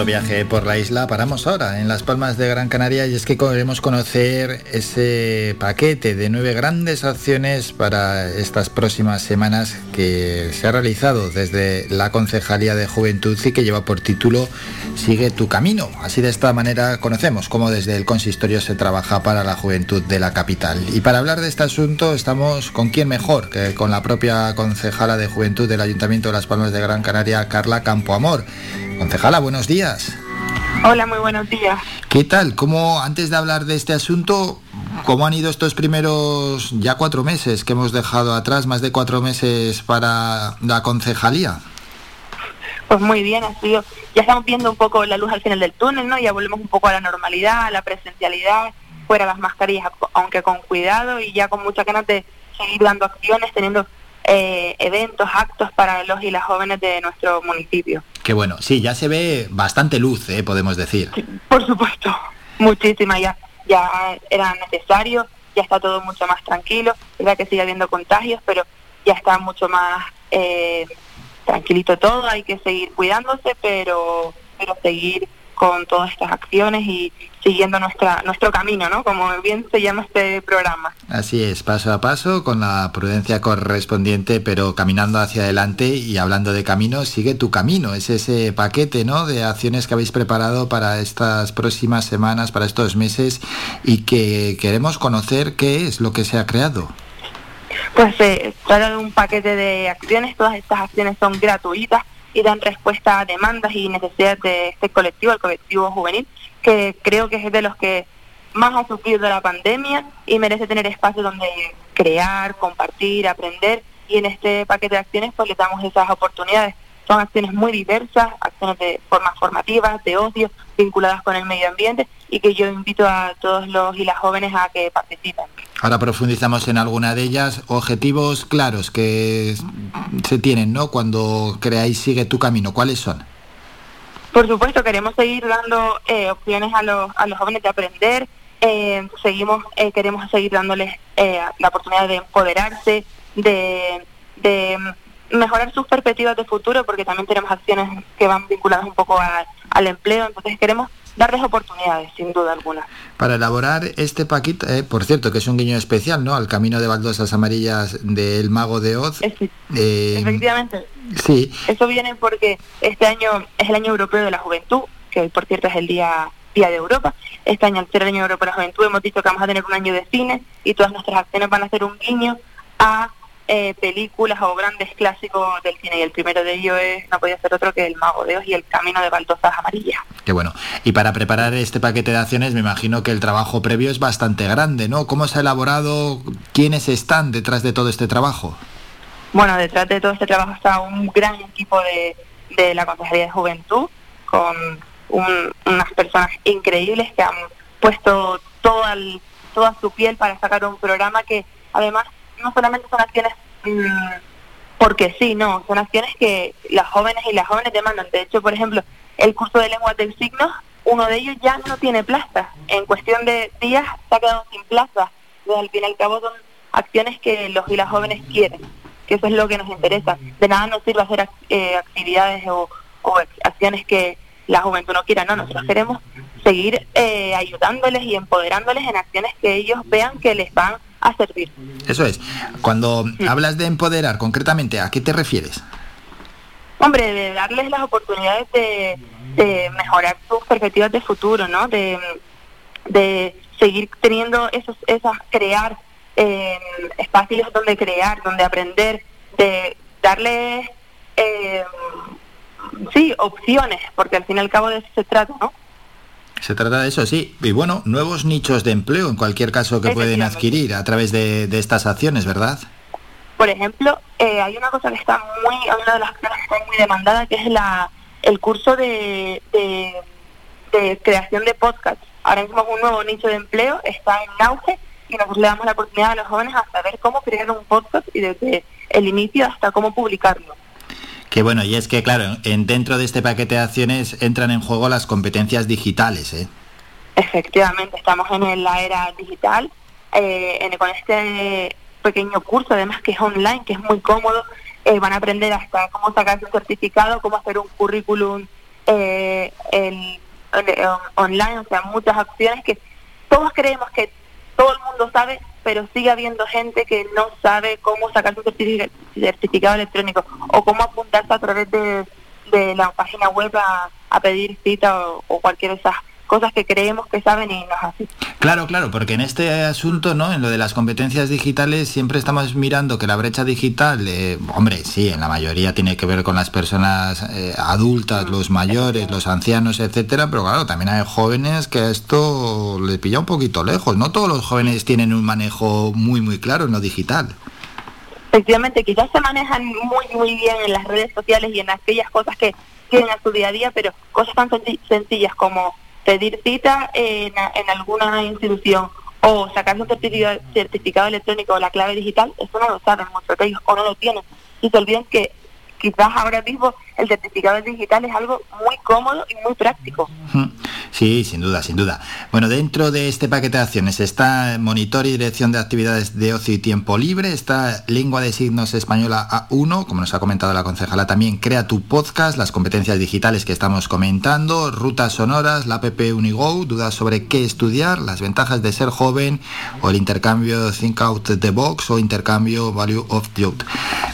nuestro viaje por la isla paramos ahora en Las Palmas de Gran Canaria y es que queremos conocer ese paquete de nueve grandes acciones para estas próximas semanas que se ha realizado desde la Concejalía de Juventud y que lleva por título Sigue tu camino. Así de esta manera conocemos cómo desde el consistorio se trabaja para la juventud de la capital. Y para hablar de este asunto estamos con quién mejor que con la propia concejala de Juventud del Ayuntamiento de Las Palmas de Gran Canaria, Carla Campoamor. Concejala, buenos días. Hola, muy buenos días. ¿Qué tal? ¿Cómo, antes de hablar de este asunto, cómo han ido estos primeros ya cuatro meses que hemos dejado atrás, más de cuatro meses para la concejalía? Pues muy bien, ha sido, ya estamos viendo un poco la luz al final del túnel, ¿no? Ya volvemos un poco a la normalidad, a la presencialidad, fuera las mascarillas, aunque con cuidado y ya con mucha ganas de seguir dando acciones, teniendo eh, eventos, actos para los y las jóvenes de nuestro municipio. Qué bueno, sí, ya se ve bastante luz, eh, podemos decir. por supuesto, muchísima, ya, ya era necesario, ya está todo mucho más tranquilo, es verdad que sigue habiendo contagios, pero ya está mucho más eh, tranquilito todo, hay que seguir cuidándose, pero, pero seguir con todas estas acciones y siguiendo nuestra nuestro camino, ¿no? Como bien se llama este programa. Así es, paso a paso, con la prudencia correspondiente, pero caminando hacia adelante y hablando de camino, sigue tu camino. Es ese paquete, ¿no? De acciones que habéis preparado para estas próximas semanas, para estos meses y que queremos conocer qué es lo que se ha creado. Pues se trata de un paquete de acciones, todas estas acciones son gratuitas y dan respuesta a demandas y necesidades de este colectivo, el colectivo juvenil, que creo que es de los que más ha sufrido de la pandemia y merece tener espacio donde crear, compartir, aprender y en este paquete de acciones pues le damos esas oportunidades. Son acciones muy diversas, acciones de formas formativas, de ocio, vinculadas con el medio ambiente y que yo invito a todos los y las jóvenes a que participen. Ahora profundizamos en alguna de ellas. Objetivos claros que se tienen, ¿no? Cuando creáis Sigue tu camino, ¿cuáles son? Por supuesto, queremos seguir dando eh, opciones a los, a los jóvenes de aprender. Eh, seguimos, eh, queremos seguir dándoles la oportunidad de empoderarse, de, de mejorar sus perspectivas de futuro, porque también tenemos acciones que van vinculadas un poco al empleo. Entonces queremos darles oportunidades, sin duda alguna. Para elaborar este paquete, eh, por cierto, que es un guiño especial, ¿no? Al camino de baldosas amarillas del Mago de Oz. Eh, efectivamente. Sí. Eso viene porque este año es el año europeo de la juventud, que por cierto es el día Día de Europa. Este año, el año europeo de la juventud, hemos dicho que vamos a tener un año de cine y todas nuestras acciones van a ser un guiño a eh, películas o grandes clásicos del cine y el primero de ellos es, no podía ser otro que El Mago de Oz y El Camino de Baldosas Amarillas. Qué bueno. Y para preparar este paquete de acciones me imagino que el trabajo previo es bastante grande, ¿no? ¿Cómo se ha elaborado? ¿Quiénes están detrás de todo este trabajo? Bueno, detrás de todo este trabajo está un gran equipo de, de la Consejería de Juventud con unas personas increíbles que han puesto toda, toda su piel para sacar un programa que además no solamente son acciones porque sí, no, son acciones que las jóvenes y las jóvenes demandan. De hecho, por ejemplo, el curso de lenguas del signo, uno de ellos ya no tiene plaza. En cuestión de días se ha quedado sin plaza. Entonces, al fin y al cabo son acciones que los y las jóvenes quieren, que eso es lo que nos interesa. De nada nos sirve hacer eh, actividades o, acciones que la juventud no quiera, no, nosotros queremos seguir eh, ayudándoles y empoderándoles en acciones que ellos vean que les van a servir. Eso es. Cuando hablas de empoderar, concretamente, ¿a qué te refieres? Hombre, de darles las oportunidades de, mejorar sus perspectivas de futuro, ¿no? De, seguir teniendo esos, esas, crear eh, espacios donde crear, donde aprender, de darles, eh, sí, opciones, porque al fin y al cabo de eso se trata, ¿no? Se trata de eso, sí. Y bueno, nuevos nichos de empleo en cualquier caso que pueden adquirir a través de, estas acciones, ¿verdad? Por ejemplo, eh, hay una cosa que está muy, una de las cosas que está muy demandada, que es la el curso de, de, creación de podcast. Ahora mismo un nuevo nicho de empleo, está en auge y nosotros le damos la oportunidad a los jóvenes a saber cómo crear un podcast y desde el inicio hasta cómo publicarlo. Que bueno, y es que claro, en, dentro de este paquete de acciones entran en juego las competencias digitales, ¿eh? Efectivamente, estamos en la era digital, eh, con este pequeño curso, además que es online, que es muy cómodo, eh, van a aprender hasta cómo sacar su certificado, cómo hacer un currículum eh, online, o sea, muchas opciones que todos creemos que todo el mundo sabe, pero sigue habiendo gente que no sabe cómo sacar su certificado electrónico o cómo apuntarse a través de, la página web a, pedir cita o, o cualquier de esas cosas que creemos que saben y nos hacen. Claro, claro, porque en este asunto, ¿no? En lo de las competencias digitales siempre estamos mirando que la brecha digital, eh, hombre, sí, en la mayoría tiene que ver con las personas eh, adultas, los mayores, los ancianos, etcétera, pero claro, también hay jóvenes que esto le pilla un poquito lejos. No todos los jóvenes tienen un manejo muy muy claro en lo digital. Efectivamente, quizás se manejan muy muy bien en las redes sociales y en aquellas cosas que tienen a su día a día, pero cosas tan sencillas como pedir cita en, alguna institución o sacar un certificado, certificado electrónico o la clave digital, eso no lo saben muchos de ellos o no lo tienen. Y se olviden que quizás ahora mismo el certificado digital es algo muy cómodo y muy práctico. Sí, sin duda, sin duda. Bueno, dentro de este paquete de acciones está monitor y dirección de actividades de ocio y tiempo libre, está lengua de signos española A1, como nos ha comentado la concejala también, crea tu podcast, las competencias digitales que estamos comentando, rutas sonoras, la app Unigo, dudas sobre qué estudiar, las ventajas de ser joven o el intercambio Think Out the Box o intercambio Value of Youth.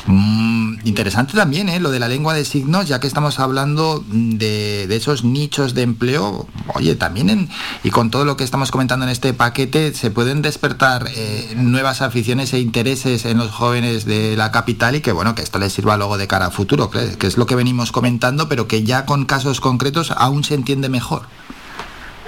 Mm, interesante también ¿eh? lo de la lengua de signos, ya que estamos hablando de, esos nichos de empleo oye, también en, y con todo lo que estamos comentando en este paquete, se pueden despertar eh, nuevas aficiones e intereses en los jóvenes de la capital y que bueno, que esto les sirva luego de cara a futuro, que es lo que venimos comentando, pero que ya con casos concretos aún se entiende mejor.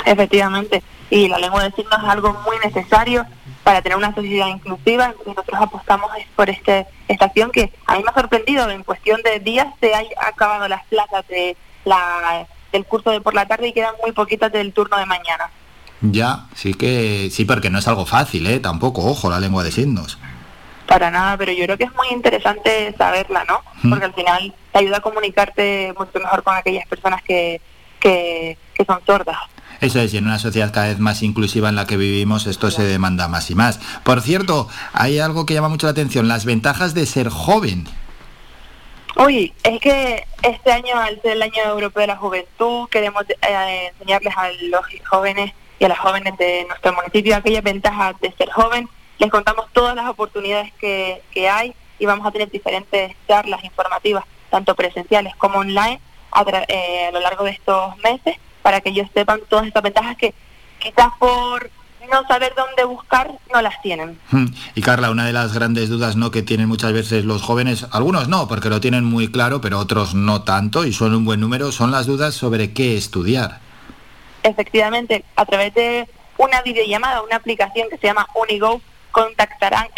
Efectivamente, y la lengua de signos es algo muy necesario para tener una sociedad inclusiva, nosotros apostamos por este, esta acción que a mí me ha sorprendido, en cuestión de días se han acabado las plazas de la del curso de por la tarde y quedan muy poquitas del turno de mañana. Ya, sí que sí, porque no es algo fácil, ¿eh? Tampoco, ojo, la lengua de signos. Para nada, pero yo creo que es muy interesante saberla, ¿no? Porque al final te ayuda a comunicarte mucho mejor con aquellas personas que, que, que son sordas. Eso es, y en una sociedad cada vez más inclusiva en la que vivimos, esto se demanda más y más. Por cierto, hay algo que llama mucho la atención, las ventajas de ser joven. Uy, es que este año, al ser el año europeo de la juventud, queremos eh, enseñarles a los jóvenes y a las jóvenes de nuestro municipio aquellas ventajas de ser joven. Les contamos todas las oportunidades que, hay y vamos a tener diferentes charlas informativas, tanto presenciales como online, a, eh, a lo largo de estos meses, para que ellos sepan todas estas ventajas que quizás por no saber dónde buscar, no las tienen. Hmm. Y Carla, una de las grandes dudas ¿no? que tienen muchas veces los jóvenes, algunos no, porque lo tienen muy claro, pero otros no tanto, y son un buen número, son las dudas sobre qué estudiar. Efectivamente, a través de una videollamada, una aplicación que se llama Unigo, contactarán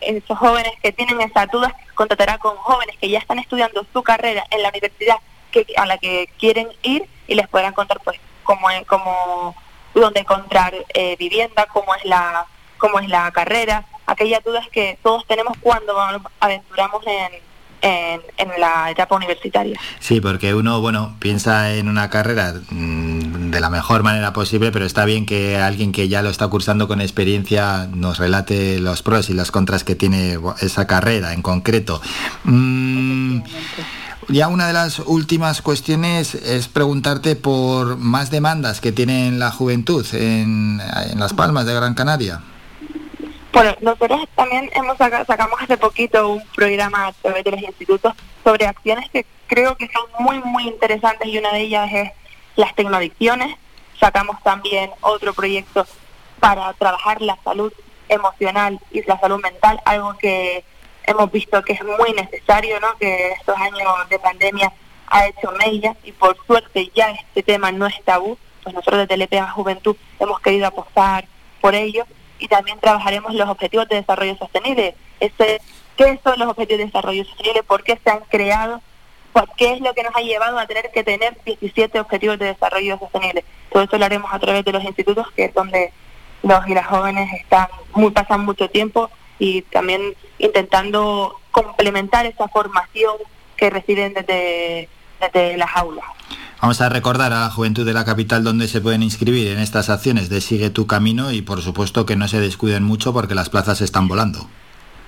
esos jóvenes que tienen esas dudas, contactará con jóvenes que ya están estudiando su carrera en la universidad que, a la que quieren ir y les podrán contar pues cómo, cómo dónde encontrar eh, vivienda, cómo es la cómo es la carrera, aquellas dudas que todos tenemos cuando aventuramos en, en, la etapa universitaria. Sí, porque uno, bueno, piensa en una carrera mm, de la mejor manera posible, pero está bien que alguien que ya lo está cursando con experiencia nos relate los pros y las contras que tiene esa carrera en concreto. Mm, ya una de las últimas cuestiones es preguntarte por más demandas que tiene la juventud en, Las Palmas de Gran Canaria. Bueno, nosotros también hemos sacamos hace poquito un programa a través de los institutos sobre acciones que creo que son muy, muy interesantes y una de ellas es las tecnoadicciones. Sacamos también otro proyecto para trabajar la salud emocional y la salud mental, algo que hemos visto que es muy necesario, ¿no? que estos años de pandemia ha hecho mella y por suerte ya este tema no es tabú, pues nosotros desde LPA Juventud hemos querido apostar por ello y también trabajaremos los objetivos de desarrollo sostenible. ¿Qué son los objetivos de desarrollo sostenible? ¿Por qué se han creado? ¿Por qué es lo que nos ha llevado a tener que tener 17 objetivos de desarrollo sostenible? Todo eso lo haremos a través de los institutos, que es donde los y las jóvenes están muy pasan mucho tiempo y también intentando complementar esa formación que reciben desde, desde las aulas. Vamos a recordar a la juventud de la capital donde se pueden inscribir en estas acciones de Sigue tu camino y por supuesto que no se descuiden mucho porque las plazas están volando.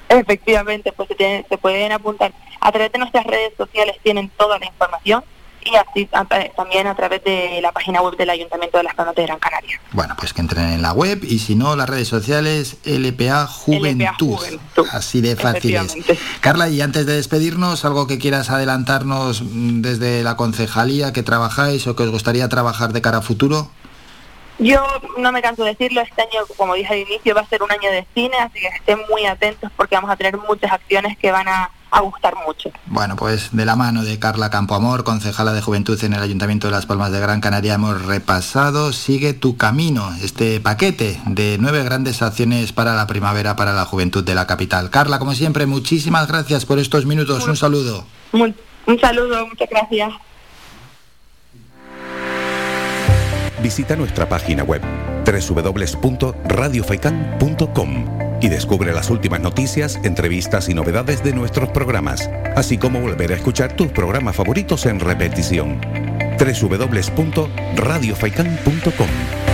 Efectivamente, pues se, se pueden apuntar. A través de nuestras redes sociales tienen toda la información y así también a través de la página web del Ayuntamiento de Las Palmas de Gran Canaria. Bueno, pues que entren en la web y si no, las redes sociales LPA Juventud. Así de fáciles. Carla, y antes de despedirnos, algo que quieras adelantarnos desde la concejalía que trabajáis o que os gustaría trabajar de cara a futuro. Yo no me canso de decirlo, este año, como dije al inicio, va a ser un año de cine, así que estén muy atentos porque vamos a tener muchas acciones que van a, gustar mucho. Bueno, pues de la mano de Carla Campoamor, concejala de Juventud en el Ayuntamiento de Las Palmas de Gran Canaria, hemos repasado Sigue tu camino, este paquete de nueve grandes acciones para la primavera para la juventud de la capital. Carla, como siempre, muchísimas gracias por estos minutos. Un saludo. un saludo, muchas gracias. visita nuestra página web www.radiofaikan.com y descubre las últimas noticias, entrevistas y novedades de nuestros programas, así como volver a escuchar tus programas favoritos en repetición. www.radiofaikan.com